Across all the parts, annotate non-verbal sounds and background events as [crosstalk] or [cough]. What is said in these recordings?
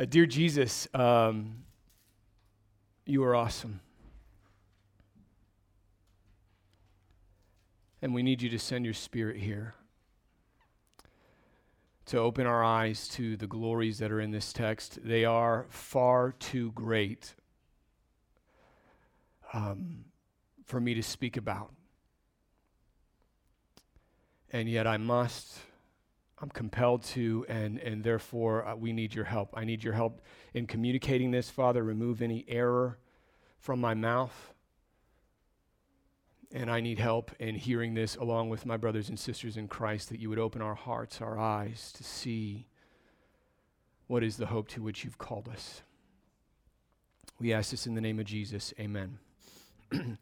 Uh, dear Jesus, um, you are awesome. And we need you to send your spirit here to open our eyes to the glories that are in this text. They are far too great um, for me to speak about. And yet I must, I'm compelled to, and, and therefore uh, we need your help. I need your help in communicating this, Father. Remove any error from my mouth. And I need help in hearing this along with my brothers and sisters in Christ that you would open our hearts, our eyes to see what is the hope to which you've called us. We ask this in the name of Jesus. Amen. [clears throat]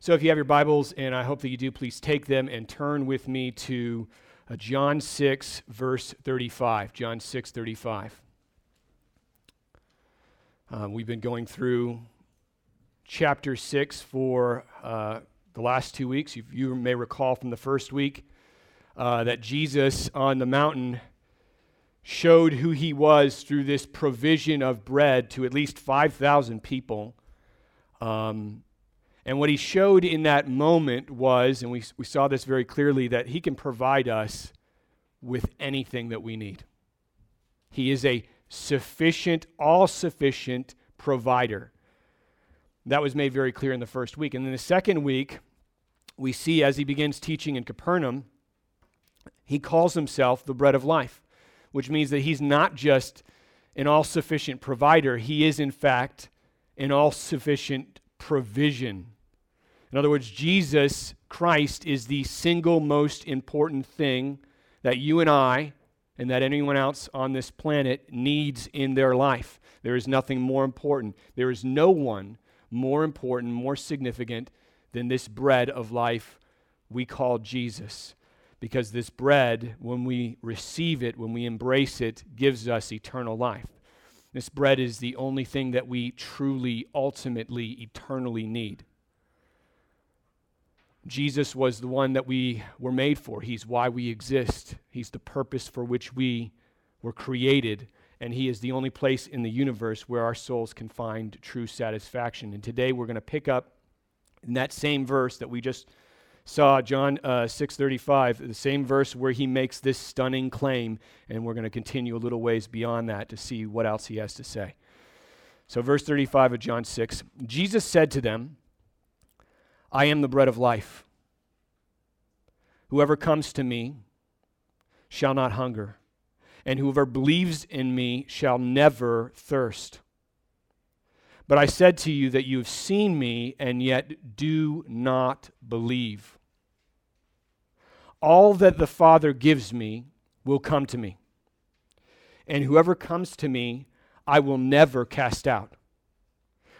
so if you have your Bibles, and I hope that you do, please take them and turn with me to uh, John 6, verse 35. John 6, 35. Um, we've been going through chapter 6 for uh, the last two weeks. You, you may recall from the first week uh, that Jesus on the mountain showed who he was through this provision of bread to at least 5,000 people. Um, and what he showed in that moment was, and we, we saw this very clearly, that he can provide us with anything that we need. He is a sufficient, all sufficient provider. That was made very clear in the first week. And then the second week, we see as he begins teaching in Capernaum, he calls himself the bread of life, which means that he's not just an all sufficient provider, he is, in fact, an all sufficient provision. In other words, Jesus Christ is the single most important thing that you and I and that anyone else on this planet needs in their life. There is nothing more important. There is no one more important, more significant than this bread of life we call Jesus. Because this bread, when we receive it, when we embrace it, gives us eternal life. This bread is the only thing that we truly, ultimately, eternally need. Jesus was the one that we were made for. He's why we exist. He's the purpose for which we were created and He is the only place in the universe where our souls can find true satisfaction. And today we're going to pick up in that same verse that we just saw, John uh, 6:35, the same verse where he makes this stunning claim, and we're going to continue a little ways beyond that to see what else he has to say. So, verse 35 of John 6 Jesus said to them, I am the bread of life. Whoever comes to me shall not hunger and whoever believes in me shall never thirst. But I said to you that you have seen me, and yet do not believe. All that the Father gives me will come to me, and whoever comes to me, I will never cast out.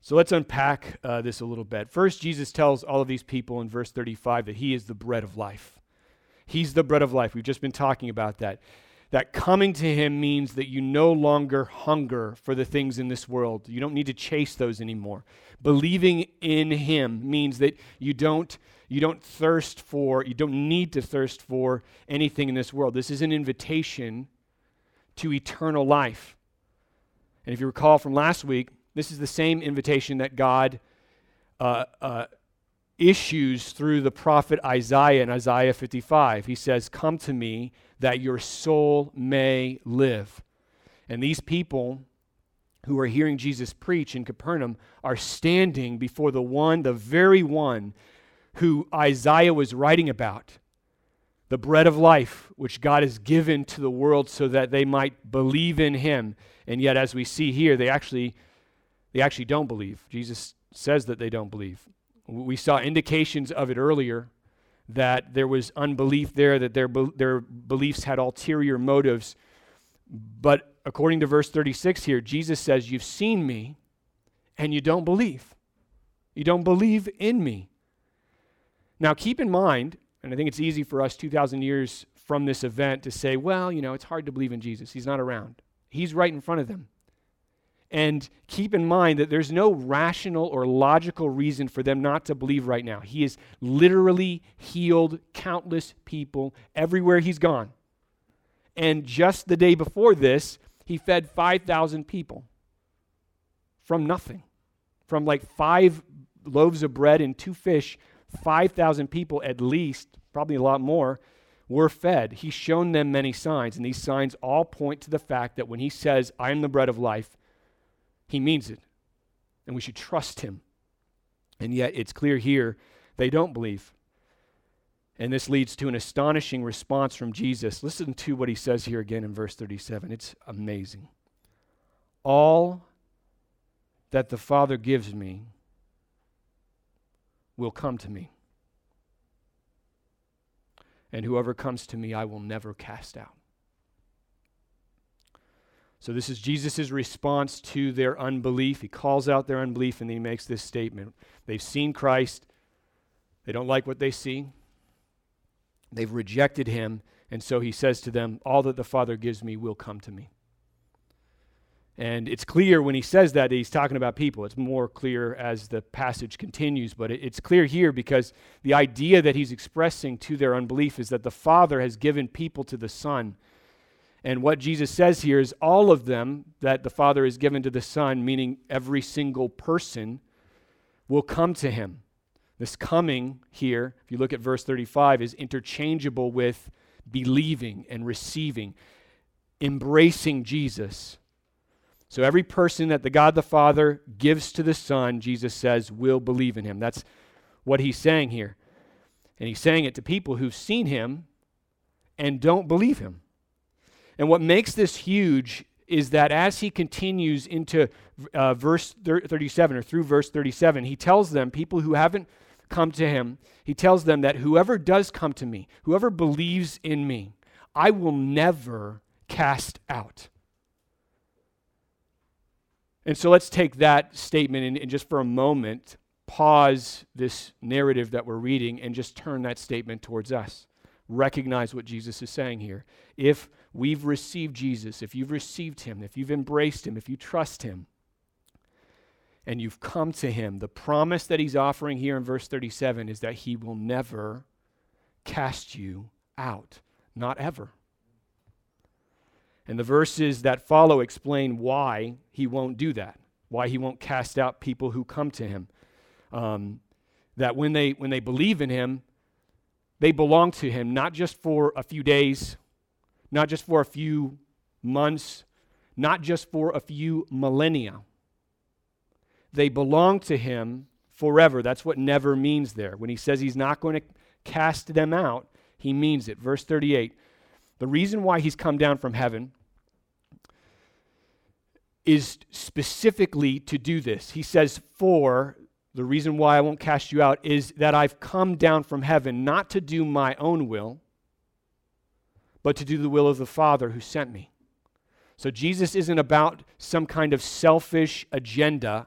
So let's unpack uh, this a little bit. First, Jesus tells all of these people in verse 35 that he is the bread of life. He's the bread of life. We've just been talking about that that coming to him means that you no longer hunger for the things in this world. You don't need to chase those anymore. Believing in him means that you don't you don't thirst for, you don't need to thirst for anything in this world. This is an invitation to eternal life. And if you recall from last week, this is the same invitation that God uh, uh, issues through the prophet Isaiah in Isaiah 55. He says, Come to me that your soul may live. And these people who are hearing Jesus preach in Capernaum are standing before the one, the very one who Isaiah was writing about the bread of life, which God has given to the world so that they might believe in him. And yet, as we see here, they actually, they actually don't believe. Jesus says that they don't believe. We saw indications of it earlier that there was unbelief there, that their, their beliefs had ulterior motives. But according to verse 36 here, Jesus says, You've seen me and you don't believe. You don't believe in me. Now, keep in mind, and I think it's easy for us 2,000 years from this event to say, well, you know, it's hard to believe in Jesus. He's not around. He's right in front of them. And keep in mind that there's no rational or logical reason for them not to believe right now. He has literally healed countless people everywhere he's gone. And just the day before this, he fed 5,000 people from nothing. From like five loaves of bread and two fish, 5,000 people at least, probably a lot more, were fed. He's shown them many signs, and these signs all point to the fact that when he says, I am the bread of life, he means it. And we should trust him. And yet, it's clear here they don't believe. And this leads to an astonishing response from Jesus. Listen to what he says here again in verse 37. It's amazing. All that the Father gives me will come to me. And whoever comes to me, I will never cast out. So, this is Jesus' response to their unbelief. He calls out their unbelief and then he makes this statement. They've seen Christ, they don't like what they see, they've rejected him, and so he says to them, All that the Father gives me will come to me. And it's clear when he says that, that he's talking about people. It's more clear as the passage continues, but it, it's clear here because the idea that he's expressing to their unbelief is that the Father has given people to the Son and what Jesus says here is all of them that the Father has given to the Son, meaning every single person, will come to him. This coming here, if you look at verse 35, is interchangeable with believing and receiving, embracing Jesus. So every person that the God the Father gives to the Son, Jesus says, will believe in him. That's what he's saying here. And he's saying it to people who've seen him and don't believe him. And what makes this huge is that as he continues into uh, verse 37 or through verse 37, he tells them, people who haven't come to him, he tells them that whoever does come to me, whoever believes in me, I will never cast out. And so let's take that statement and, and just for a moment pause this narrative that we're reading and just turn that statement towards us. Recognize what Jesus is saying here. If we've received Jesus, if you've received him, if you've embraced him, if you trust him, and you've come to him, the promise that he's offering here in verse 37 is that he will never cast you out. Not ever. And the verses that follow explain why he won't do that, why he won't cast out people who come to him. Um, that when they, when they believe in him, they belong to him, not just for a few days not just for a few months, not just for a few millennia. They belong to Him forever. That's what never means there. When He says He's not going to cast them out, He means it. Verse 38 the reason why He's come down from heaven is specifically to do this. He says, For the reason why I won't cast you out is that I've come down from heaven not to do my own will but to do the will of the Father who sent me. So Jesus isn't about some kind of selfish agenda,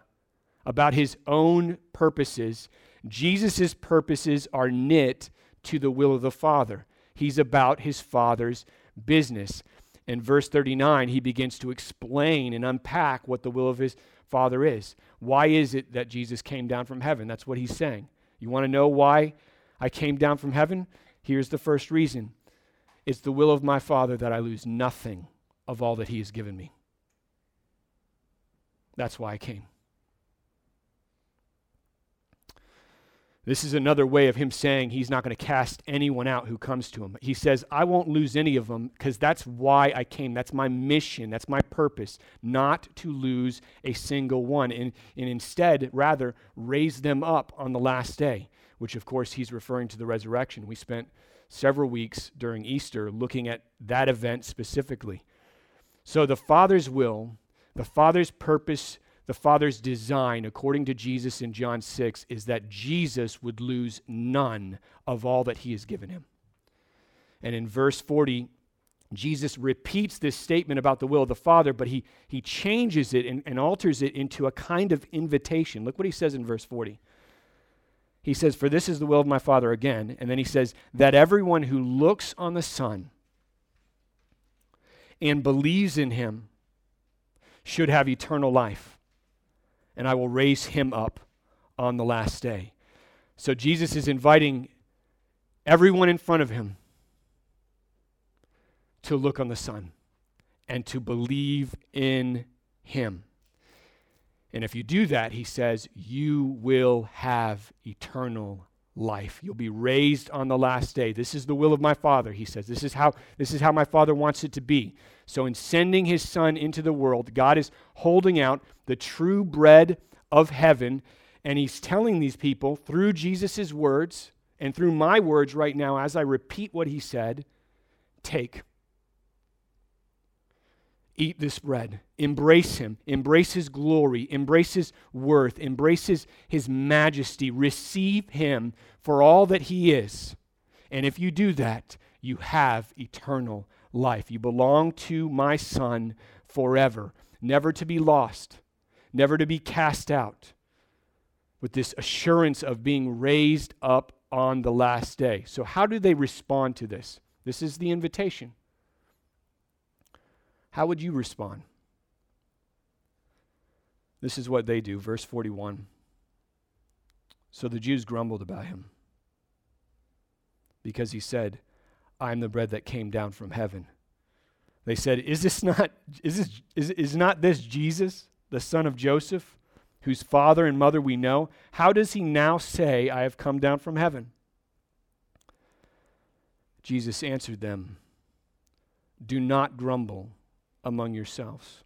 about his own purposes. Jesus' purposes are knit to the will of the Father. He's about his Father's business. In verse 39, he begins to explain and unpack what the will of his Father is. Why is it that Jesus came down from heaven? That's what he's saying. You want to know why I came down from heaven? Here's the first reason it's the will of my Father that I lose nothing of all that He has given me. That's why I came. This is another way of him saying he's not going to cast anyone out who comes to him. He says, I won't lose any of them because that's why I came. That's my mission. That's my purpose, not to lose a single one. And, and instead, rather, raise them up on the last day, which, of course, he's referring to the resurrection. We spent several weeks during Easter looking at that event specifically. So, the Father's will, the Father's purpose, the Father's design, according to Jesus in John 6, is that Jesus would lose none of all that He has given Him. And in verse 40, Jesus repeats this statement about the will of the Father, but he, he changes it and, and alters it into a kind of invitation. Look what he says in verse 40. He says, For this is the will of my Father again. And then he says, That everyone who looks on the Son and believes in him should have eternal life, and I will raise him up on the last day. So Jesus is inviting everyone in front of him to look on the Son and to believe in him. And if you do that, he says, you will have eternal life. You'll be raised on the last day. This is the will of my Father, he says. This is how this is how my Father wants it to be. So in sending his son into the world, God is holding out the true bread of heaven and he's telling these people through Jesus' words and through my words right now as I repeat what he said, take eat this bread. Embrace him. Embrace his glory. Embrace his worth. Embrace his, his majesty. Receive him for all that he is. And if you do that, you have eternal life. You belong to my Son forever, never to be lost, never to be cast out, with this assurance of being raised up on the last day. So, how do they respond to this? This is the invitation. How would you respond? This is what they do. Verse 41. So the Jews grumbled about him because he said, I am the bread that came down from heaven. They said, Is this not is this is, is not this Jesus, the son of Joseph, whose father and mother we know? How does he now say, I have come down from heaven? Jesus answered them, Do not grumble among yourselves.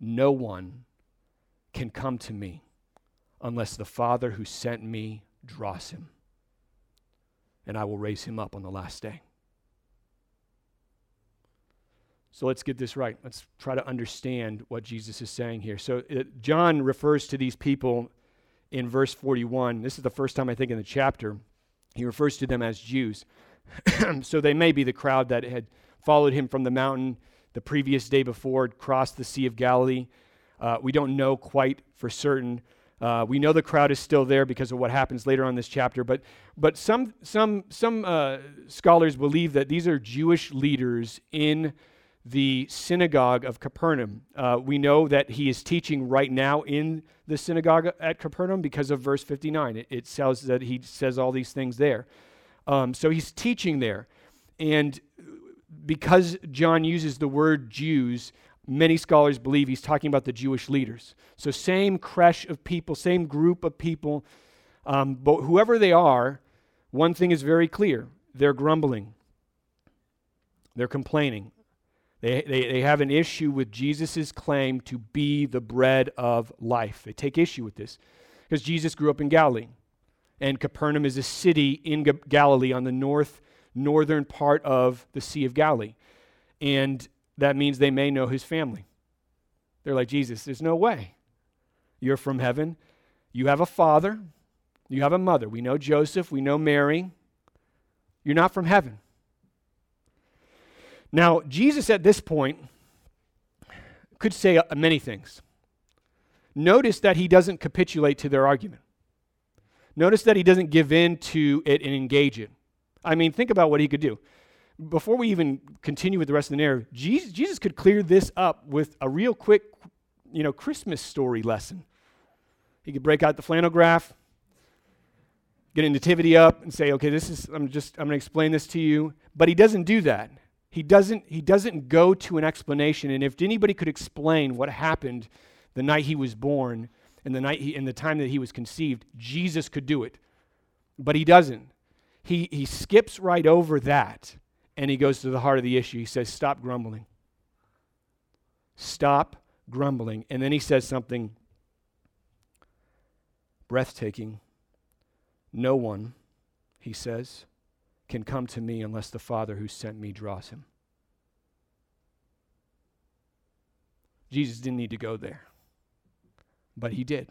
No one can come to me unless the Father who sent me draws him, and I will raise him up on the last day. So let's get this right. Let's try to understand what Jesus is saying here. So it, John refers to these people in verse 41. This is the first time I think in the chapter. He refers to them as Jews. [clears throat] so they may be the crowd that had followed him from the mountain the previous day before crossed the Sea of Galilee. Uh, we don't know quite for certain. Uh, we know the crowd is still there because of what happens later on this chapter, but, but some, some, some uh, scholars believe that these are Jewish leaders in the synagogue of Capernaum. Uh, we know that he is teaching right now in the synagogue at Capernaum because of verse 59. It, it says that he says all these things there. Um, so he's teaching there. And because John uses the word Jews, many scholars believe he's talking about the Jewish leaders. So, same creche of people, same group of people, um, but whoever they are, one thing is very clear they're grumbling, they're complaining. They, they, they have an issue with Jesus' claim to be the bread of life. They take issue with this because Jesus grew up in Galilee. And Capernaum is a city in Galilee on the north northern part of the Sea of Galilee. And that means they may know his family. They're like, Jesus, there's no way. You're from heaven. You have a father. You have a mother. We know Joseph. We know Mary. You're not from heaven. Now, Jesus at this point could say uh, many things. Notice that he doesn't capitulate to their argument. Notice that he doesn't give in to it and engage it. I mean, think about what he could do. Before we even continue with the rest of the narrative, Jesus, Jesus could clear this up with a real quick, you know, Christmas story lesson. He could break out the flannel graph, get a nativity up, and say, "Okay, this is. I'm just. I'm going to explain this to you." But he doesn't do that. He doesn't. He doesn't go to an explanation. And if anybody could explain what happened the night he was born and the night he, and the time that he was conceived, Jesus could do it. But he doesn't he, he skips right over that and he goes to the heart of the issue. He says, Stop grumbling. Stop grumbling. And then he says something breathtaking. No one, he says, can come to me unless the Father who sent me draws him. Jesus didn't need to go there, but he did.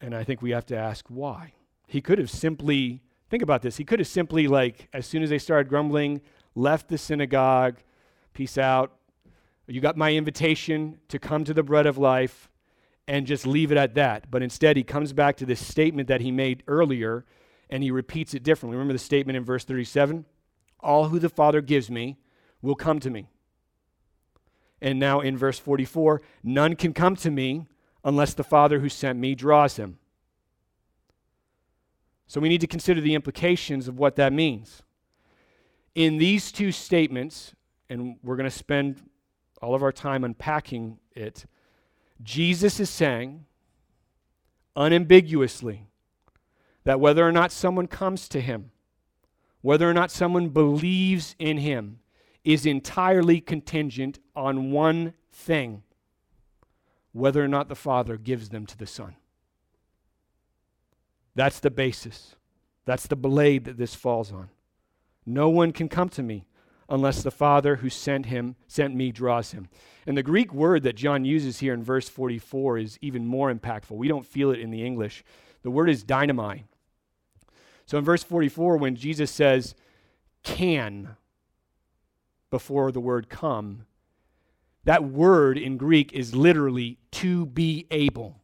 And I think we have to ask why. He could have simply, think about this, he could have simply, like, as soon as they started grumbling, left the synagogue, peace out. You got my invitation to come to the bread of life and just leave it at that. But instead, he comes back to this statement that he made earlier and he repeats it differently. Remember the statement in verse 37? All who the Father gives me will come to me. And now in verse 44, none can come to me unless the Father who sent me draws him. So we need to consider the implications of what that means. In these two statements, and we're going to spend all of our time unpacking it, Jesus is saying unambiguously that whether or not someone comes to him, whether or not someone believes in him, is entirely contingent on one thing whether or not the Father gives them to the Son. That's the basis. That's the blade that this falls on. No one can come to me unless the Father who sent him sent me draws him. And the Greek word that John uses here in verse 44 is even more impactful. We don't feel it in the English. The word is dynamai. So in verse 44 when Jesus says can before the word come, that word in Greek is literally to be able.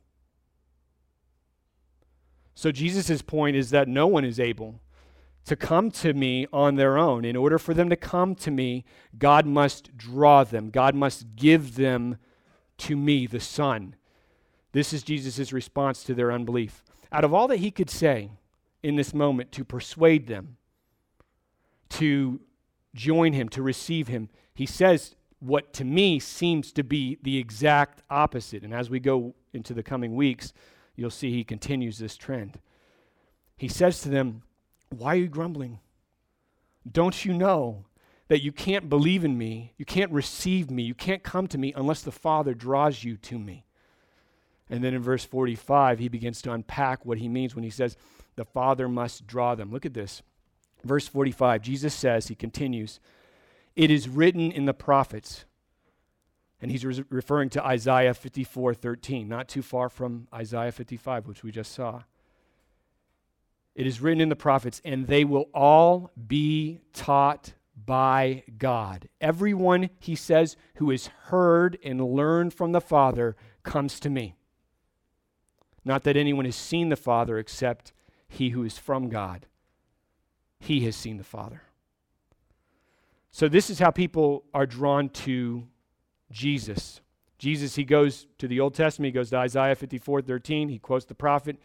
So Jesus' point is that no one is able to come to me on their own. In order for them to come to me, God must draw them, God must give them to me, the Son. This is Jesus' response to their unbelief. Out of all that he could say in this moment to persuade them to join him, to receive him, he says what to me seems to be the exact opposite. And as we go into the coming weeks, you'll see he continues this trend. He says to them, Why are you grumbling? Don't you know that you can't believe in me, you can't receive me, you can't come to me unless the Father draws you to me? And then in verse 45, he begins to unpack what he means when he says, The Father must draw them. Look at this. Verse 45, Jesus says, he continues, It is written in the prophets. And he's re- referring to Isaiah 54 13, not too far from Isaiah 55, which we just saw. It is written in the prophets, and they will all be taught by God. Everyone, he says, who has heard and learned from the Father comes to me. Not that anyone has seen the Father except he who is from God he has seen the Father. So, this is how people are drawn to Jesus. Jesus, he goes to the Old Testament, he goes to Isaiah 54 13, he quotes the prophet.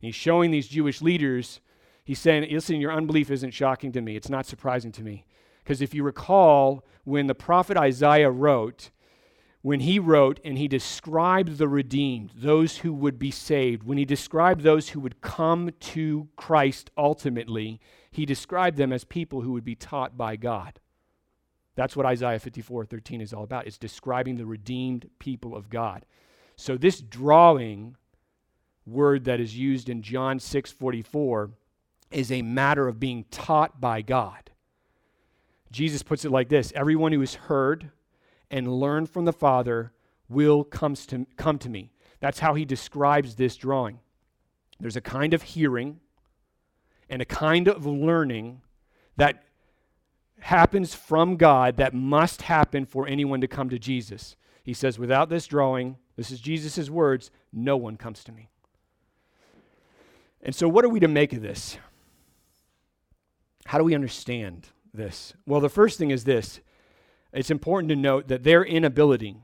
He's showing these Jewish leaders, he's saying, Listen, your unbelief isn't shocking to me. It's not surprising to me. Because if you recall, when the prophet Isaiah wrote, when he wrote and he described the redeemed, those who would be saved, when he described those who would come to Christ ultimately, he described them as people who would be taught by God. That's what Isaiah 54 13 is all about. It's describing the redeemed people of God. So, this drawing word that is used in John 6 44 is a matter of being taught by God. Jesus puts it like this Everyone who has heard and learned from the Father will comes to, come to me. That's how he describes this drawing. There's a kind of hearing and a kind of learning that happens from God that must happen for anyone to come to Jesus. He says, without this drawing, this is Jesus' words, no one comes to me. And so, what are we to make of this? How do we understand this? Well, the first thing is this it's important to note that their inability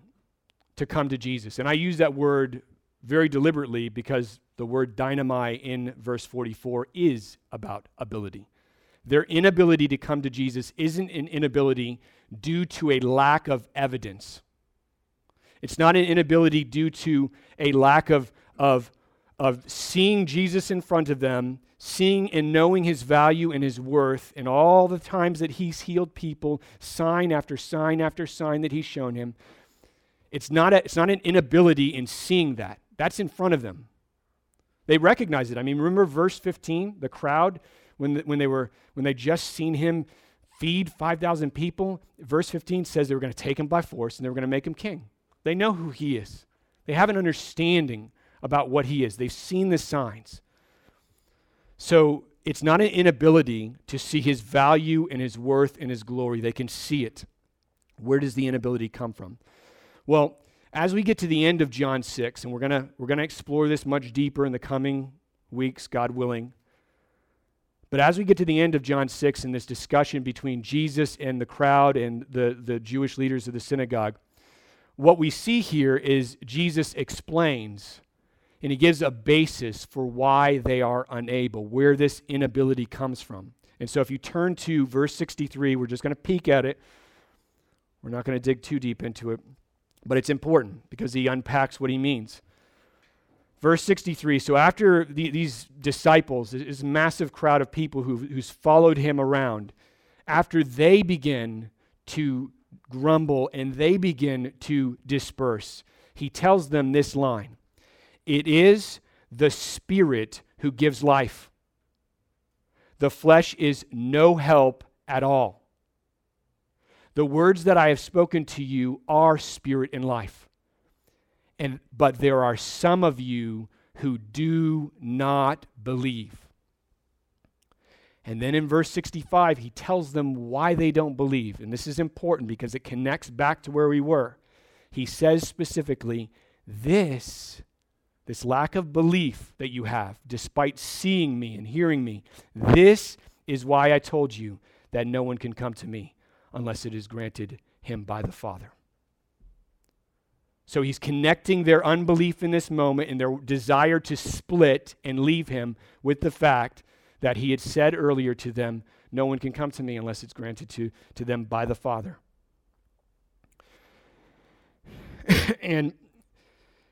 to come to Jesus, and I use that word very deliberately because the word dynamai in verse 44 is about ability. Their inability to come to Jesus isn't an inability due to a lack of evidence. It's not an inability due to a lack of, of, of seeing Jesus in front of them, seeing and knowing his value and his worth, and all the times that he's healed people, sign after sign after sign that he's shown him. It's not, a, it's not an inability in seeing that. That's in front of them. They recognize it. I mean, remember verse 15? The crowd, when, the, when, they were, when they just seen him feed 5,000 people, verse 15 says they were going to take him by force and they were going to make him king. They know who he is. They have an understanding about what he is. They've seen the signs. So it's not an inability to see his value and his worth and his glory. They can see it. Where does the inability come from? Well, as we get to the end of John 6, and we're going to we're going to explore this much deeper in the coming weeks, God willing. But as we get to the end of John 6 in this discussion between Jesus and the crowd and the, the Jewish leaders of the synagogue, what we see here is Jesus explains and he gives a basis for why they are unable, where this inability comes from. And so if you turn to verse 63, we're just going to peek at it. We're not going to dig too deep into it, but it's important because he unpacks what he means. Verse 63 So after the, these disciples, this massive crowd of people who, who's followed him around, after they begin to grumble and they begin to disperse, he tells them this line It is the Spirit who gives life. The flesh is no help at all. The words that I have spoken to you are spirit and life. And but there are some of you who do not believe. And then in verse 65, he tells them why they don't believe. And this is important because it connects back to where we were. He says specifically, This, this lack of belief that you have, despite seeing me and hearing me, this is why I told you that no one can come to me unless it is granted him by the Father. So he's connecting their unbelief in this moment and their desire to split and leave him with the fact that he had said earlier to them, No one can come to me unless it's granted to, to them by the Father. [laughs] and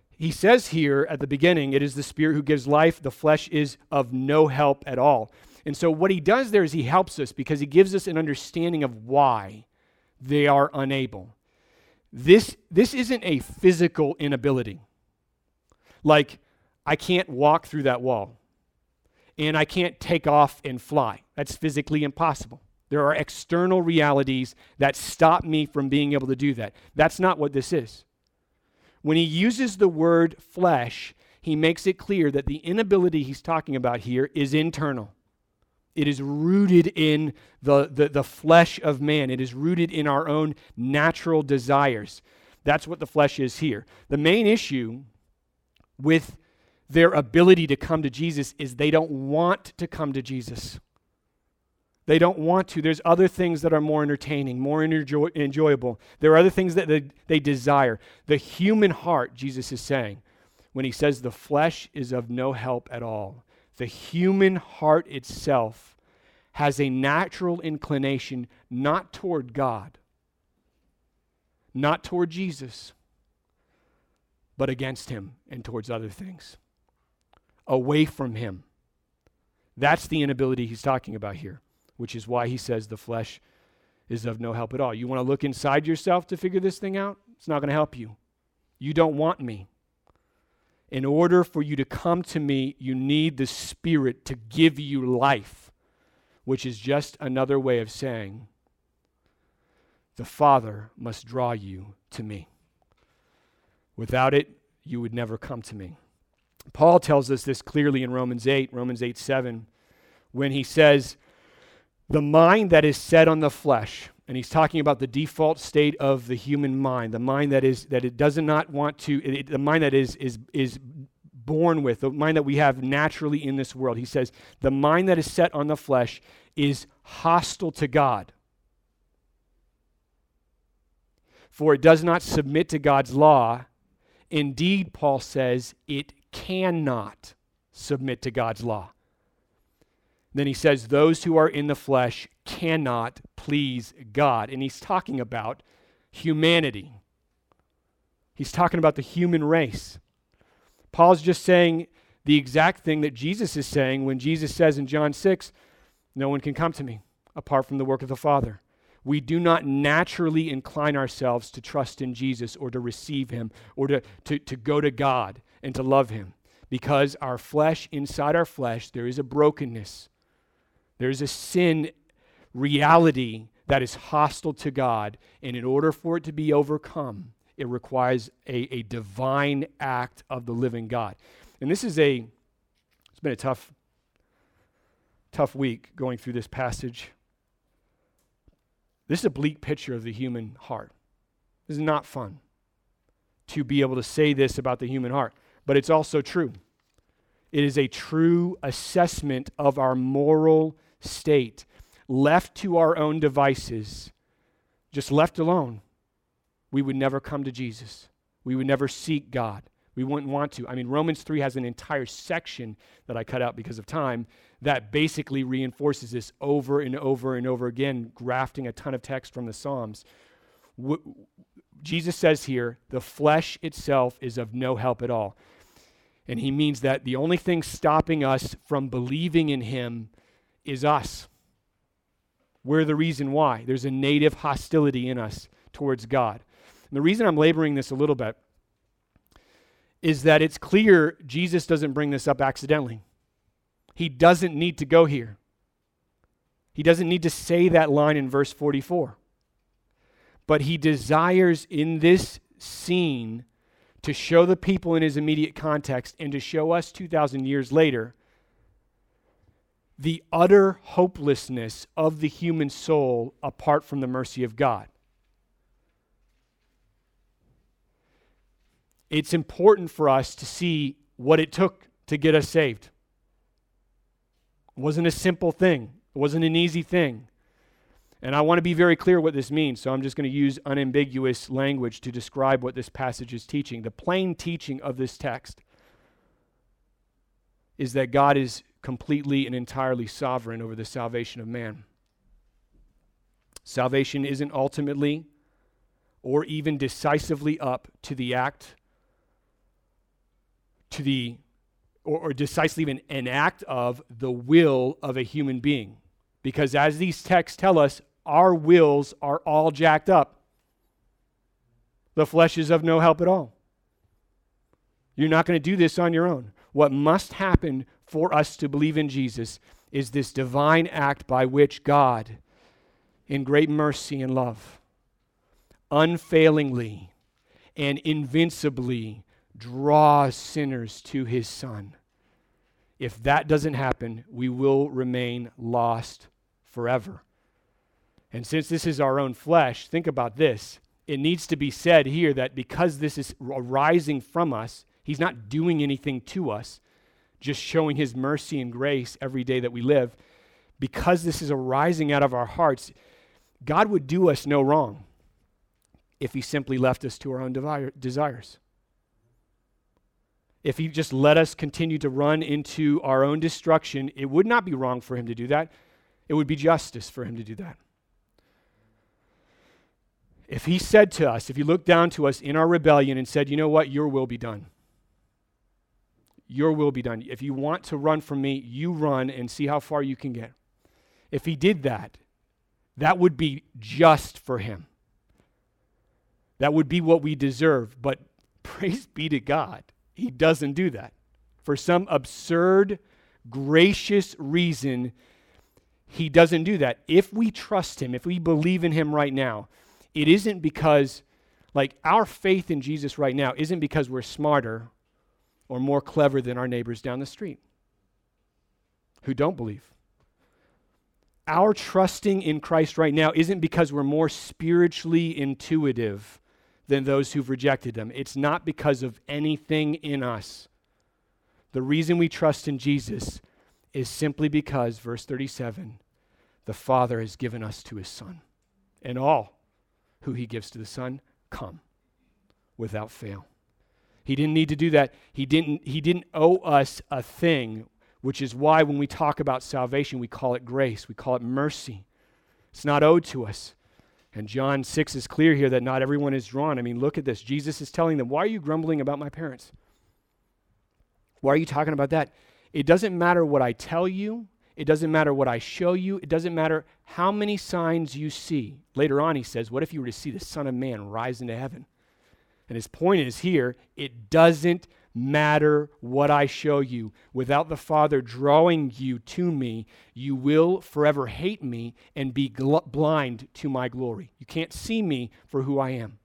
he says here at the beginning, it is the Spirit who gives life, the flesh is of no help at all. And so what he does there is he helps us because he gives us an understanding of why they are unable. This, this isn't a physical inability. Like, I can't walk through that wall and I can't take off and fly. That's physically impossible. There are external realities that stop me from being able to do that. That's not what this is. When he uses the word flesh, he makes it clear that the inability he's talking about here is internal. It is rooted in the, the, the flesh of man. It is rooted in our own natural desires. That's what the flesh is here. The main issue with their ability to come to Jesus is they don't want to come to Jesus. They don't want to. There's other things that are more entertaining, more enjoy- enjoyable. There are other things that they, they desire. The human heart, Jesus is saying, when he says the flesh is of no help at all, the human heart itself has a natural inclination not toward God, not toward Jesus, but against Him and towards other things, away from Him. That's the inability he's talking about here, which is why he says the flesh is of no help at all. You want to look inside yourself to figure this thing out? It's not going to help you. You don't want me. In order for you to come to me, you need the Spirit to give you life, which is just another way of saying, the Father must draw you to me. Without it, you would never come to me. Paul tells us this clearly in Romans 8, Romans 8 7, when he says, The mind that is set on the flesh, and he's talking about the default state of the human mind, the mind that is that it does not want to, it, the mind that is is is born with, the mind that we have naturally in this world. He says, the mind that is set on the flesh is hostile to God. For it does not submit to God's law. Indeed, Paul says, it cannot submit to God's law. Then he says, Those who are in the flesh cannot please God. And he's talking about humanity. He's talking about the human race. Paul's just saying the exact thing that Jesus is saying when Jesus says in John 6, No one can come to me apart from the work of the Father. We do not naturally incline ourselves to trust in Jesus or to receive him or to, to, to go to God and to love him because our flesh, inside our flesh, there is a brokenness there's a sin reality that is hostile to God, and in order for it to be overcome, it requires a, a divine act of the living God. And this is a, it's been a tough, tough week going through this passage. This is a bleak picture of the human heart. This is not fun to be able to say this about the human heart, but it's also true. It is a true assessment of our moral state. Left to our own devices, just left alone, we would never come to Jesus. We would never seek God. We wouldn't want to. I mean, Romans 3 has an entire section that I cut out because of time that basically reinforces this over and over and over again, grafting a ton of text from the Psalms. W- Jesus says here, the flesh itself is of no help at all. And he means that the only thing stopping us from believing in him is us. We're the reason why. There's a native hostility in us towards God. And the reason I'm laboring this a little bit is that it's clear Jesus doesn't bring this up accidentally. He doesn't need to go here. He doesn't need to say that line in verse 44. But he desires in this scene to show the people in his immediate context and to show us 2,000 years later the utter hopelessness of the human soul apart from the mercy of God. It's important for us to see what it took to get us saved. It wasn't a simple thing, it wasn't an easy thing. And I want to be very clear what this means, so I'm just going to use unambiguous language to describe what this passage is teaching. The plain teaching of this text is that God is completely and entirely sovereign over the salvation of man. Salvation isn't ultimately or even decisively up to the act, to the, or, or decisively even an act of the will of a human being. Because as these texts tell us, our wills are all jacked up. The flesh is of no help at all. You're not going to do this on your own. What must happen for us to believe in Jesus is this divine act by which God, in great mercy and love, unfailingly and invincibly draws sinners to his Son. If that doesn't happen, we will remain lost forever. And since this is our own flesh, think about this. It needs to be said here that because this is arising from us, He's not doing anything to us, just showing His mercy and grace every day that we live. Because this is arising out of our hearts, God would do us no wrong if He simply left us to our own desires. If He just let us continue to run into our own destruction, it would not be wrong for Him to do that. It would be justice for Him to do that. If He said to us, if He looked down to us in our rebellion and said, you know what, your will be done your will be done. If you want to run from me, you run and see how far you can get. If he did that, that would be just for him. That would be what we deserve. But [laughs] praise be to God, he doesn't do that. For some absurd, gracious reason, he doesn't do that. If we trust him, if we believe in him right now, it isn't because, like, our faith in Jesus right now isn't because we're smarter or more clever than our neighbors down the street who don't believe. Our trusting in Christ right now isn't because we're more spiritually intuitive than those who've rejected him. It's not because of anything in us. The reason we trust in Jesus is simply because, verse 37, the Father has given us to his Son. And all who he gives to the Son come without fail. He didn't need to do that. He didn't, he didn't owe us a thing, which is why when we talk about salvation, we call it grace, we call it mercy. It's not owed to us. And John 6 is clear here that not everyone is drawn. I mean, look at this. Jesus is telling them, Why are you grumbling about my parents? Why are you talking about that? It doesn't matter what I tell you. It doesn't matter what I show you. It doesn't matter how many signs you see. Later on, he says, What if you were to see the Son of Man rise into heaven? And his point is here it doesn't matter what I show you. Without the Father drawing you to me, you will forever hate me and be gl- blind to my glory. You can't see me for who I am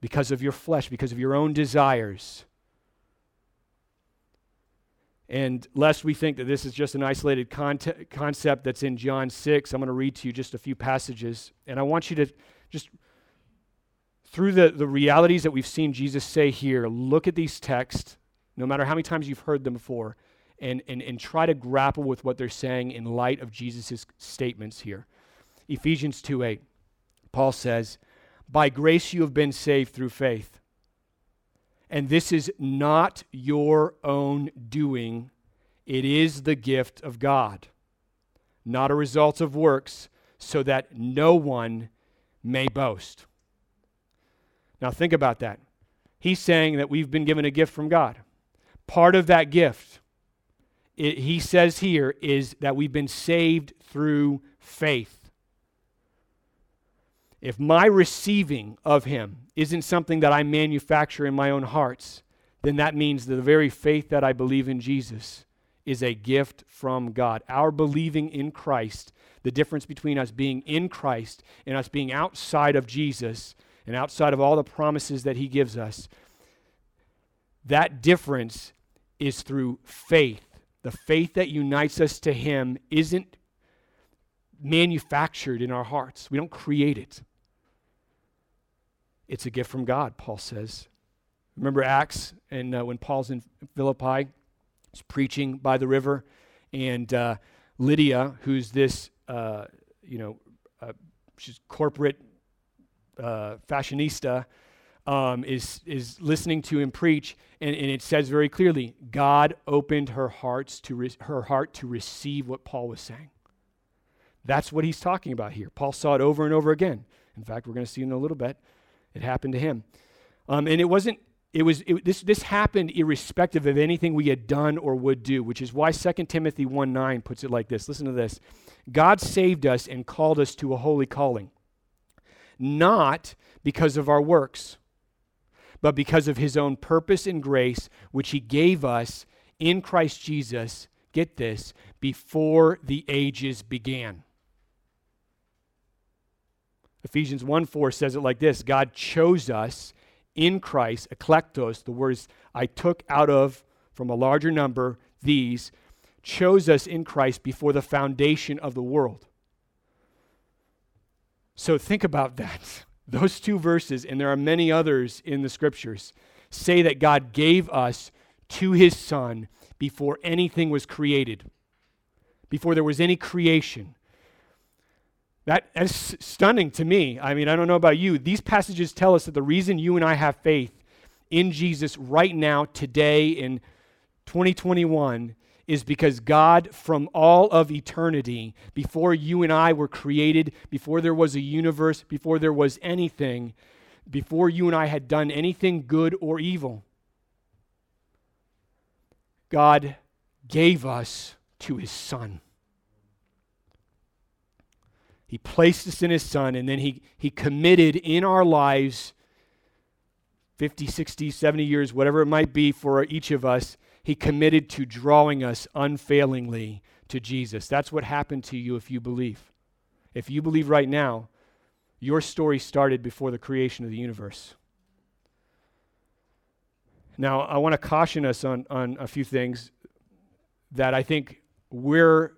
because of your flesh, because of your own desires. And lest we think that this is just an isolated conte- concept that's in John 6, I'm going to read to you just a few passages. And I want you to just, through the, the realities that we've seen Jesus say here, look at these texts, no matter how many times you've heard them before, and, and, and try to grapple with what they're saying in light of Jesus' statements here. Ephesians 2 8, Paul says, By grace you have been saved through faith. And this is not your own doing, it is the gift of God, not a result of works, so that no one may boast. Now, think about that. He's saying that we've been given a gift from God. Part of that gift, it, he says here, is that we've been saved through faith. If my receiving of him isn't something that I manufacture in my own hearts, then that means that the very faith that I believe in Jesus is a gift from God. Our believing in Christ, the difference between us being in Christ and us being outside of Jesus and outside of all the promises that he gives us, that difference is through faith. The faith that unites us to him isn't manufactured in our hearts, we don't create it. It's a gift from God, Paul says. Remember Acts, and uh, when Paul's in Philippi, he's preaching by the river, and uh, Lydia, who's this, uh, you know, uh, she's corporate uh, fashionista, um, is is listening to him preach, and, and, it says very clearly, God opened her hearts to re- her heart to receive what Paul was saying. That's what he's talking about here. Paul saw it over and over again. In fact, we're going to see in a little bit it happened to him. Um, and it wasn't, it was, it, this, this happened irrespective of anything we had done or would do, which is why 2 Timothy 1 9 puts it like this. Listen to this God saved us and called us to a holy calling, not because of our works, but because of his own purpose and grace, which he gave us in Christ Jesus, get this, before the ages began. Ephesians 1 4 says it like this God chose us in Christ, eklektos, the words I took out of from a larger number, these, chose us in Christ before the foundation of the world. So think about that. [laughs] Those two verses, and there are many others in the scriptures, say that God gave us to his Son before anything was created, before there was any creation. That is stunning to me. I mean, I don't know about you. These passages tell us that the reason you and I have faith in Jesus right now, today, in 2021, is because God, from all of eternity, before you and I were created, before there was a universe, before there was anything, before you and I had done anything good or evil, God gave us to his Son. He placed us in His Son, and then He, he committed in our lives 50, 60, 70 years, whatever it might be for each of us, He committed to drawing us unfailingly to Jesus. That's what happened to you if you believe. If you believe right now, your story started before the creation of the universe. Now, I want to caution us on, on a few things that I think we're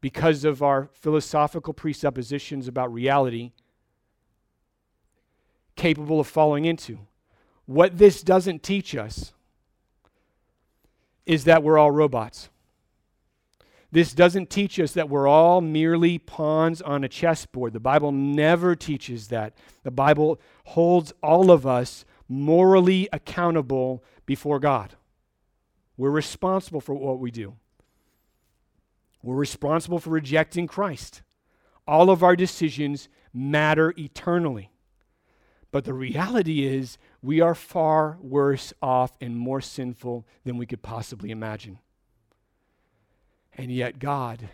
because of our philosophical presuppositions about reality, capable of falling into. What this doesn't teach us is that we're all robots. This doesn't teach us that we're all merely pawns on a chessboard. The Bible never teaches that. The Bible holds all of us morally accountable before God. We're responsible for what we do. We're responsible for rejecting Christ. All of our decisions matter eternally. But the reality is, we are far worse off and more sinful than we could possibly imagine. And yet, God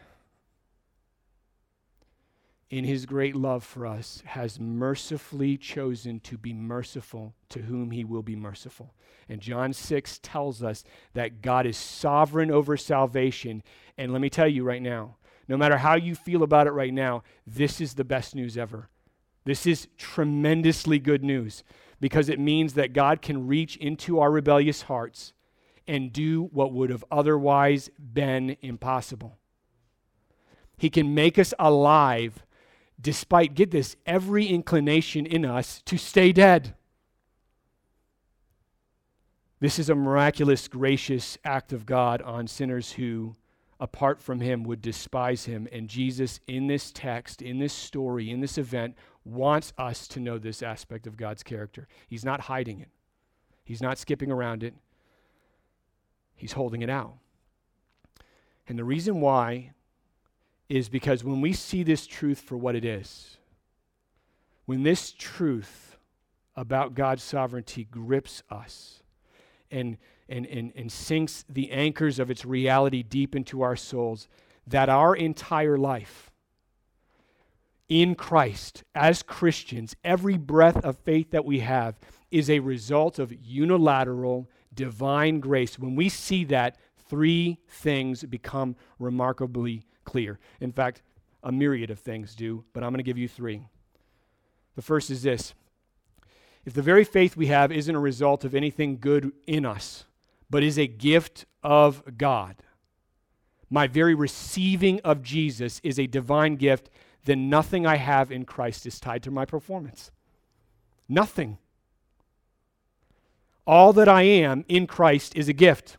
in his great love for us, has mercifully chosen to be merciful to whom he will be merciful. And John 6 tells us that God is sovereign over salvation. And let me tell you right now, no matter how you feel about it right now, this is the best news ever. This is tremendously good news because it means that God can reach into our rebellious hearts and do what would have otherwise been impossible. He can make us alive despite, get this, every inclination in us to stay dead. This is a miraculous, gracious act of God on sinners who, apart from Him, would despise Him. And Jesus, in this text, in this story, in this event, wants us to know this aspect of God's character. He's not hiding it, He's not skipping around it, He's holding it out. And the reason why is because when we see this truth for what it is, when this truth about God's sovereignty grips us and, and, and, and sinks the anchors of its reality deep into our souls, that our entire life in Christ, as Christians, every breath of faith that we have is a result of unilateral divine grace. When we see that, three things become remarkably clear. In fact, a myriad of things do, but I'm going to give you three. The first is this if the very faith we have isn't a result of anything good in us, but is a gift of God, my very receiving of Jesus is a divine gift, then nothing I have in Christ is tied to my performance. Nothing. All that I am in Christ is a gift.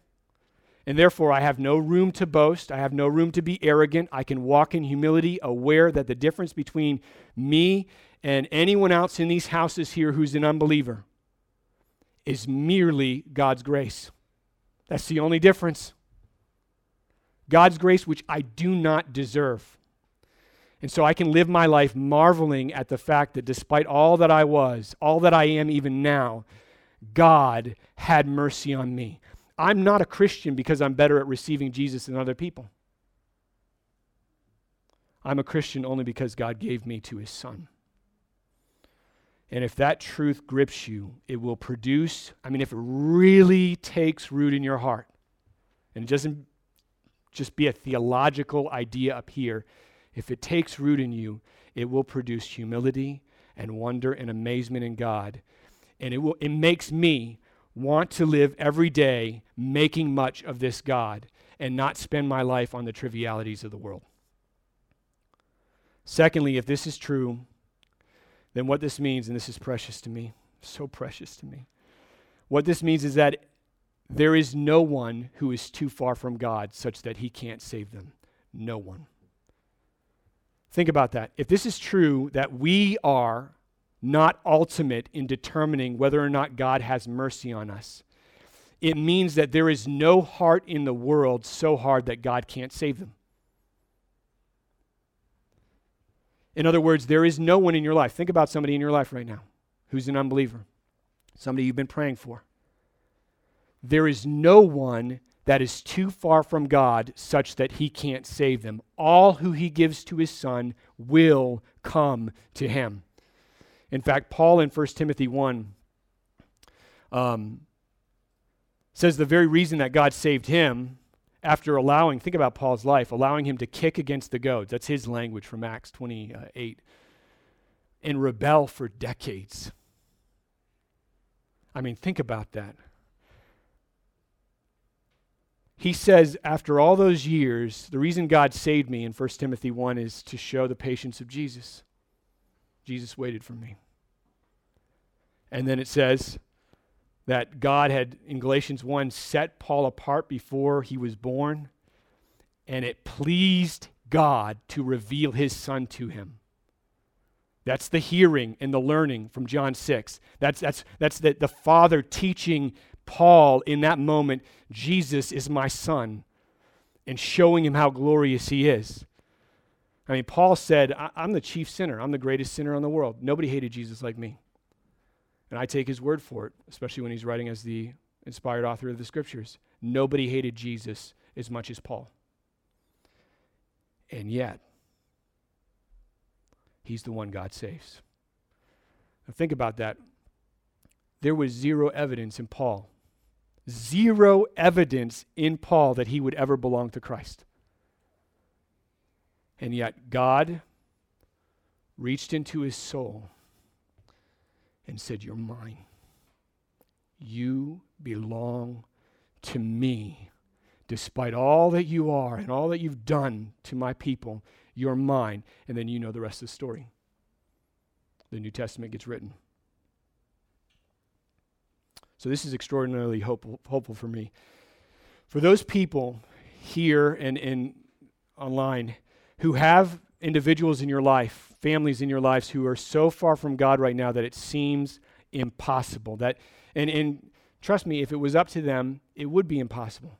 And therefore, I have no room to boast. I have no room to be arrogant. I can walk in humility, aware that the difference between me and anyone else in these houses here who's an unbeliever is merely God's grace. That's the only difference. God's grace, which I do not deserve. And so I can live my life marveling at the fact that despite all that I was, all that I am even now, God had mercy on me. I'm not a Christian because I'm better at receiving Jesus than other people. I'm a Christian only because God gave me to his son. And if that truth grips you, it will produce, I mean, if it really takes root in your heart, and it doesn't just be a theological idea up here, if it takes root in you, it will produce humility and wonder and amazement in God. And it, will, it makes me want to live every day making much of this God and not spend my life on the trivialities of the world. Secondly, if this is true, then what this means, and this is precious to me, so precious to me, what this means is that there is no one who is too far from God such that he can't save them. No one. Think about that. If this is true, that we are not ultimate in determining whether or not God has mercy on us. It means that there is no heart in the world so hard that God can't save them. In other words, there is no one in your life. Think about somebody in your life right now who's an unbeliever, somebody you've been praying for. There is no one that is too far from God such that he can't save them. All who he gives to his son will come to him. In fact, Paul in 1 Timothy 1 um, says the very reason that God saved him after allowing, think about Paul's life, allowing him to kick against the goads. That's his language from Acts 28. And rebel for decades. I mean, think about that. He says, after all those years, the reason God saved me in 1 Timothy 1 is to show the patience of Jesus. Jesus waited for me. And then it says that God had, in Galatians 1, set Paul apart before he was born, and it pleased God to reveal his son to him. That's the hearing and the learning from John 6. That's, that's, that's the, the Father teaching Paul in that moment, Jesus is my son, and showing him how glorious he is. I mean, Paul said, I'm the chief sinner. I'm the greatest sinner in the world. Nobody hated Jesus like me. And I take his word for it, especially when he's writing as the inspired author of the scriptures. Nobody hated Jesus as much as Paul. And yet, he's the one God saves. Now, think about that. There was zero evidence in Paul, zero evidence in Paul that he would ever belong to Christ. And yet, God reached into his soul and said, You're mine. You belong to me, despite all that you are and all that you've done to my people, you're mine. And then you know the rest of the story. The New Testament gets written. So this is extraordinarily hopeful, hopeful for me. For those people here and, and online who have individuals in your life, families in your lives who are so far from God right now that it seems impossible. That and, and trust me, if it was up to them, it would be impossible.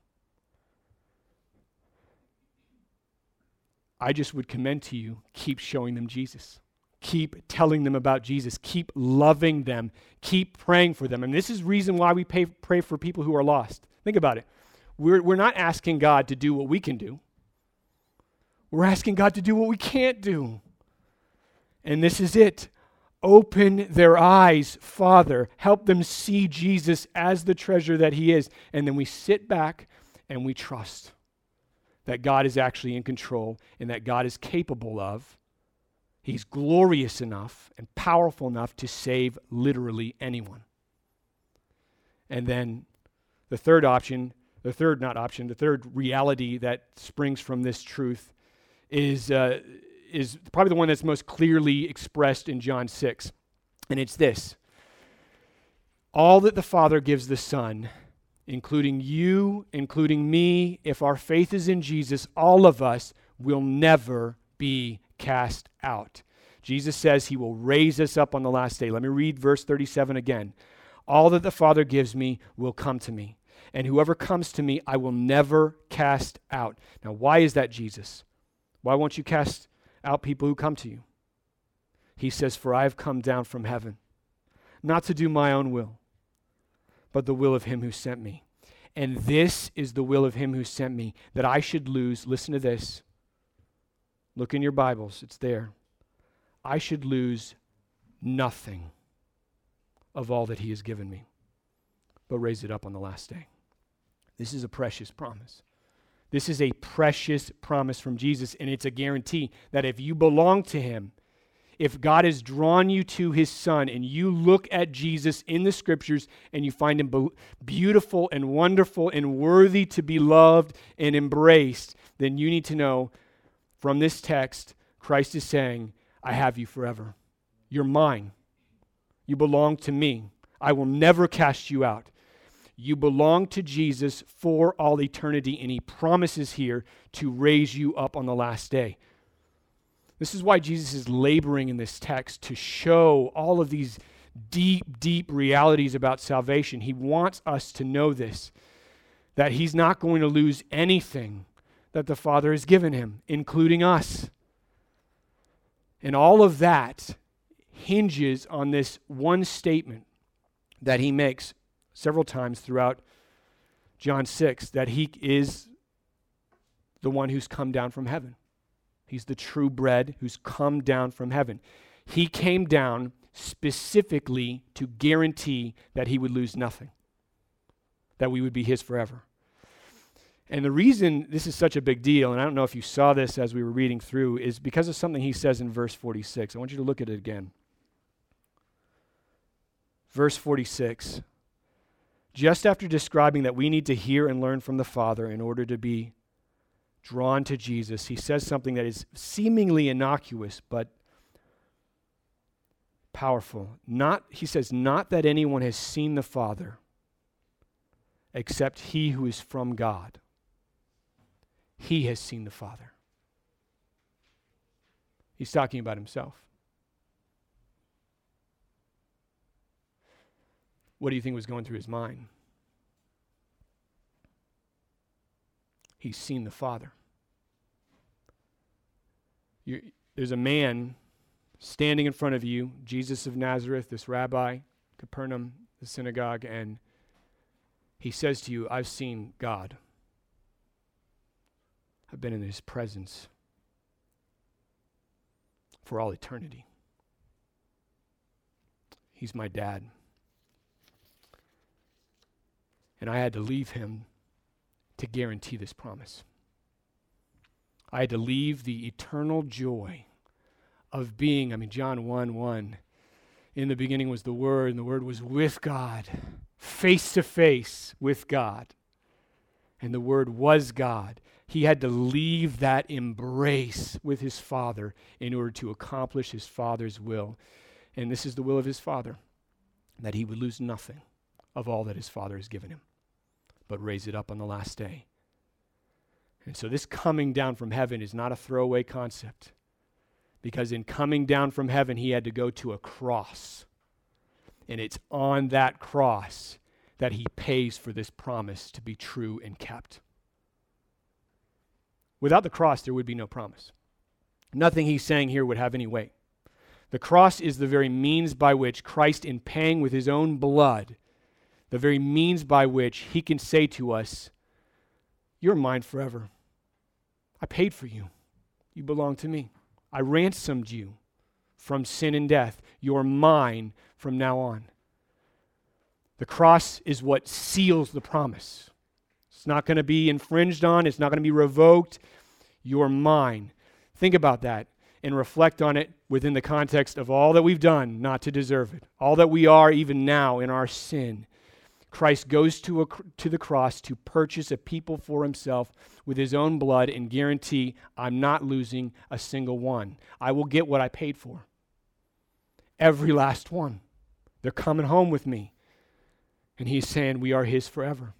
I just would commend to you keep showing them Jesus. Keep telling them about Jesus. Keep loving them. Keep praying for them. And this is reason why we pay, pray for people who are lost. Think about it. We're, we're not asking God to do what we can do. We're asking God to do what we can't do. And this is it. Open their eyes, Father. Help them see Jesus as the treasure that He is. And then we sit back and we trust that God is actually in control and that God is capable of. He's glorious enough and powerful enough to save literally anyone. And then the third option, the third, not option, the third reality that springs from this truth is, uh, is probably the one that's most clearly expressed in John 6. And it's this All that the Father gives the Son, including you, including me, if our faith is in Jesus, all of us will never be cast out. Jesus says he will raise us up on the last day. Let me read verse 37 again. All that the Father gives me will come to me, and whoever comes to me, I will never cast out. Now, why is that, Jesus? Why won't you cast out people who come to you? He says, For I have come down from heaven, not to do my own will, but the will of him who sent me. And this is the will of him who sent me, that I should lose, listen to this. Look in your Bibles, it's there. I should lose nothing of all that he has given me, but raise it up on the last day. This is a precious promise. This is a precious promise from Jesus, and it's a guarantee that if you belong to Him, if God has drawn you to His Son, and you look at Jesus in the Scriptures and you find Him beautiful and wonderful and worthy to be loved and embraced, then you need to know from this text, Christ is saying, I have you forever. You're mine. You belong to me. I will never cast you out. You belong to Jesus for all eternity, and he promises here to raise you up on the last day. This is why Jesus is laboring in this text to show all of these deep, deep realities about salvation. He wants us to know this that he's not going to lose anything that the Father has given him, including us. And all of that hinges on this one statement that he makes several times throughout John 6 that he is the one who's come down from heaven. He's the true bread who's come down from heaven. He came down specifically to guarantee that he would lose nothing, that we would be his forever. And the reason this is such a big deal, and I don't know if you saw this as we were reading through, is because of something he says in verse 46. I want you to look at it again. Verse 46 just after describing that we need to hear and learn from the Father in order to be drawn to Jesus, he says something that is seemingly innocuous but powerful. Not he says not that anyone has seen the Father except he who is from God. He has seen the Father. He's talking about himself. What do you think was going through his mind? He's seen the Father. You're, there's a man standing in front of you, Jesus of Nazareth, this rabbi, Capernaum, the synagogue, and he says to you, I've seen God. I've been in his presence for all eternity. He's my dad. And I had to leave him to guarantee this promise. I had to leave the eternal joy of being, I mean, John 1 1. In the beginning was the Word, and the Word was with God, face to face with God. and the Word was God. He had to leave that embrace with his Father in order to accomplish his Father's will. And this is the will of his Father that he would lose nothing of all that his Father has given him, but raise it up on the last day. And so, this coming down from heaven is not a throwaway concept, because in coming down from heaven, he had to go to a cross. And it's on that cross that he pays for this promise to be true and kept. Without the cross, there would be no promise. Nothing he's saying here would have any weight. The cross is the very means by which Christ, in paying with his own blood, the very means by which he can say to us, You're mine forever. I paid for you. You belong to me. I ransomed you from sin and death. You're mine from now on. The cross is what seals the promise. It's not going to be infringed on, it's not going to be revoked. You're mine. Think about that and reflect on it within the context of all that we've done not to deserve it, all that we are even now in our sin. Christ goes to, a, to the cross to purchase a people for himself with his own blood and guarantee I'm not losing a single one. I will get what I paid for. Every last one. They're coming home with me. And he's saying we are his forever.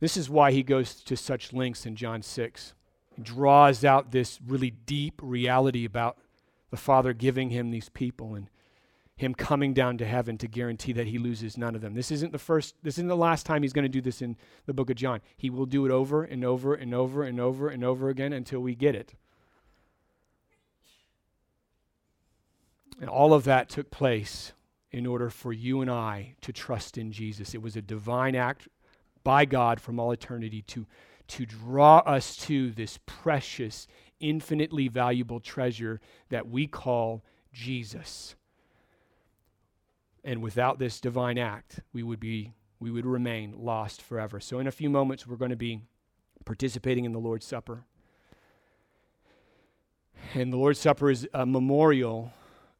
This is why he goes to such lengths in John 6. He draws out this really deep reality about the Father giving him these people and him coming down to heaven to guarantee that he loses none of them. This isn't the first, this isn't the last time he's going to do this in the book of John. He will do it over and over and over and over and over again until we get it. And all of that took place in order for you and I to trust in Jesus. It was a divine act by God from all eternity to, to draw us to this precious, infinitely valuable treasure that we call Jesus. And without this divine act, we would be we would remain lost forever. So in a few moments we're going to be participating in the Lord's Supper. And the Lord's Supper is a memorial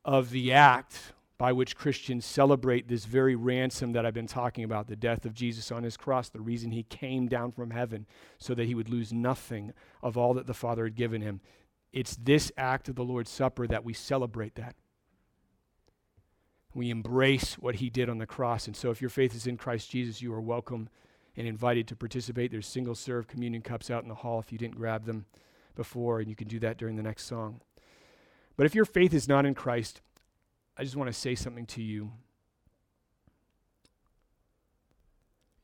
of the act by which Christians celebrate this very ransom that I've been talking about the death of Jesus on his cross, the reason he came down from heaven so that he would lose nothing of all that the Father had given him. It's this act of the Lord's Supper that we celebrate that. We embrace what he did on the cross. And so, if your faith is in Christ Jesus, you are welcome and invited to participate. There's single serve communion cups out in the hall if you didn't grab them before, and you can do that during the next song. But if your faith is not in Christ, I just want to say something to you.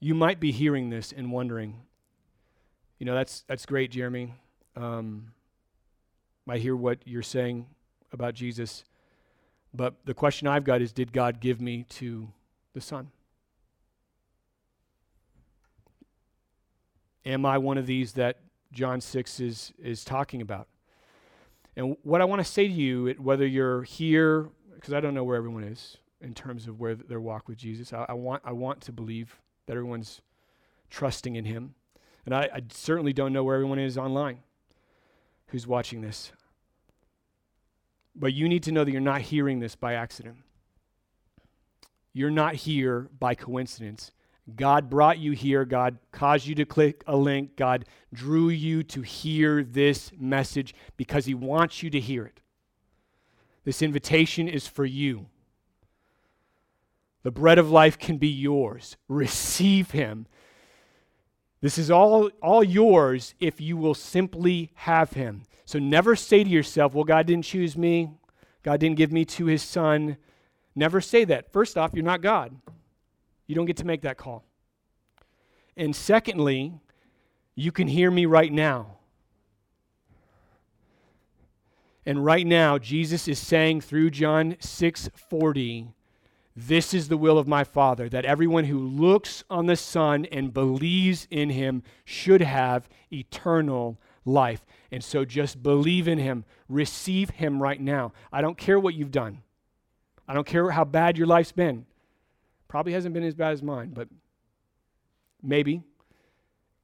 You might be hearing this and wondering, you know, that's, that's great, Jeremy. Um, I hear what you're saying about Jesus. But the question I've got is Did God give me to the Son? Am I one of these that John 6 is, is talking about? And what I want to say to you, whether you're here because I don't know where everyone is in terms of where their walk with Jesus. I, I, want, I want to believe that everyone's trusting in Him. And I, I certainly don't know where everyone is online who's watching this. But you need to know that you're not hearing this by accident. You're not here by coincidence. God brought you here. God caused you to click a link. God drew you to hear this message because He wants you to hear it. This invitation is for you. The bread of life can be yours. Receive him. This is all, all yours if you will simply have him. So never say to yourself, well, God didn't choose me. God didn't give me to his son. Never say that. First off, you're not God. You don't get to make that call. And secondly, you can hear me right now. And right now, Jesus is saying through John 6:40, this is the will of my Father, that everyone who looks on the Son and believes in him should have eternal life. And so just believe in him, receive him right now. I don't care what you've done. I don't care how bad your life's been. Probably hasn't been as bad as mine, but maybe.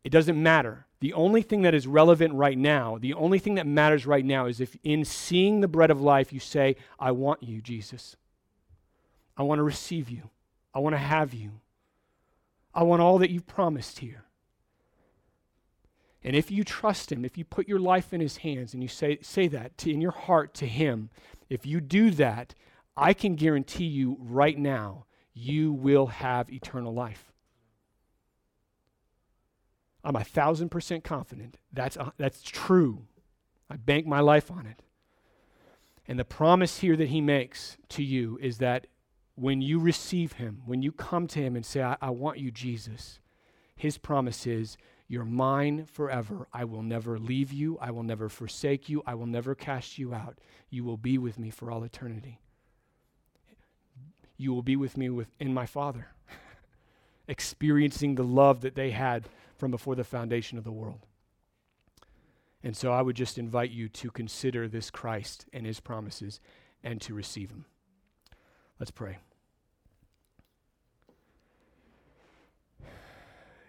It doesn't matter. The only thing that is relevant right now, the only thing that matters right now is if in seeing the bread of life you say, I want you, Jesus. I want to receive you. I want to have you. I want all that you've promised here. And if you trust him, if you put your life in his hands and you say, say that to, in your heart to him, if you do that, I can guarantee you right now, you will have eternal life. I'm a thousand percent confident that's, uh, that's true. I bank my life on it. And the promise here that he makes to you is that when you receive him, when you come to him and say, I, I want you, Jesus, his promise is, You're mine forever. I will never leave you. I will never forsake you. I will never cast you out. You will be with me for all eternity. You will be with me with, in my Father, [laughs] experiencing the love that they had from before the foundation of the world. And so I would just invite you to consider this Christ and his promises and to receive him. Let's pray.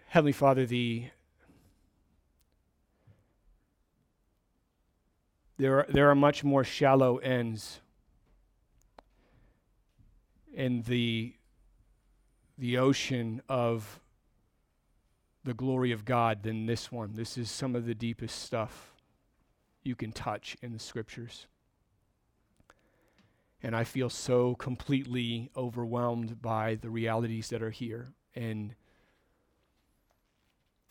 Heavenly Father, the there are, there are much more shallow ends in the the ocean of the glory of God than this one. This is some of the deepest stuff you can touch in the scriptures. And I feel so completely overwhelmed by the realities that are here. And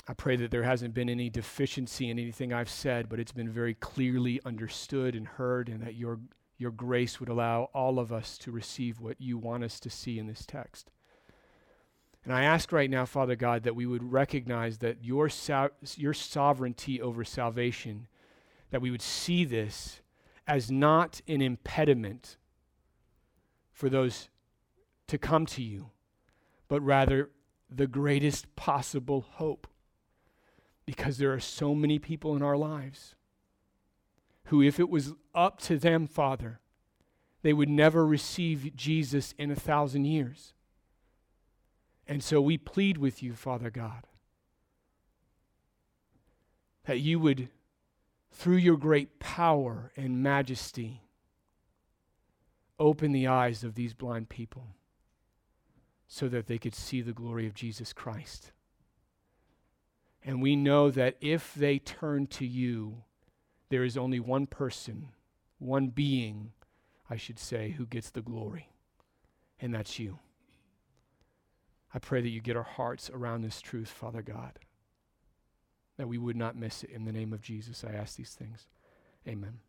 I pray that there hasn't been any deficiency in anything I've said, but it's been very clearly understood and heard, and that your, your grace would allow all of us to receive what you want us to see in this text. And I ask right now, Father God, that we would recognize that your, so- your sovereignty over salvation, that we would see this as not an impediment for those to come to you, but rather the greatest possible hope. Because there are so many people in our lives who, if it was up to them, Father, they would never receive Jesus in a thousand years. And so we plead with you, Father God, that you would, through your great power and majesty, open the eyes of these blind people so that they could see the glory of Jesus Christ. And we know that if they turn to you, there is only one person, one being, I should say, who gets the glory, and that's you. I pray that you get our hearts around this truth, Father God, that we would not miss it. In the name of Jesus, I ask these things. Amen.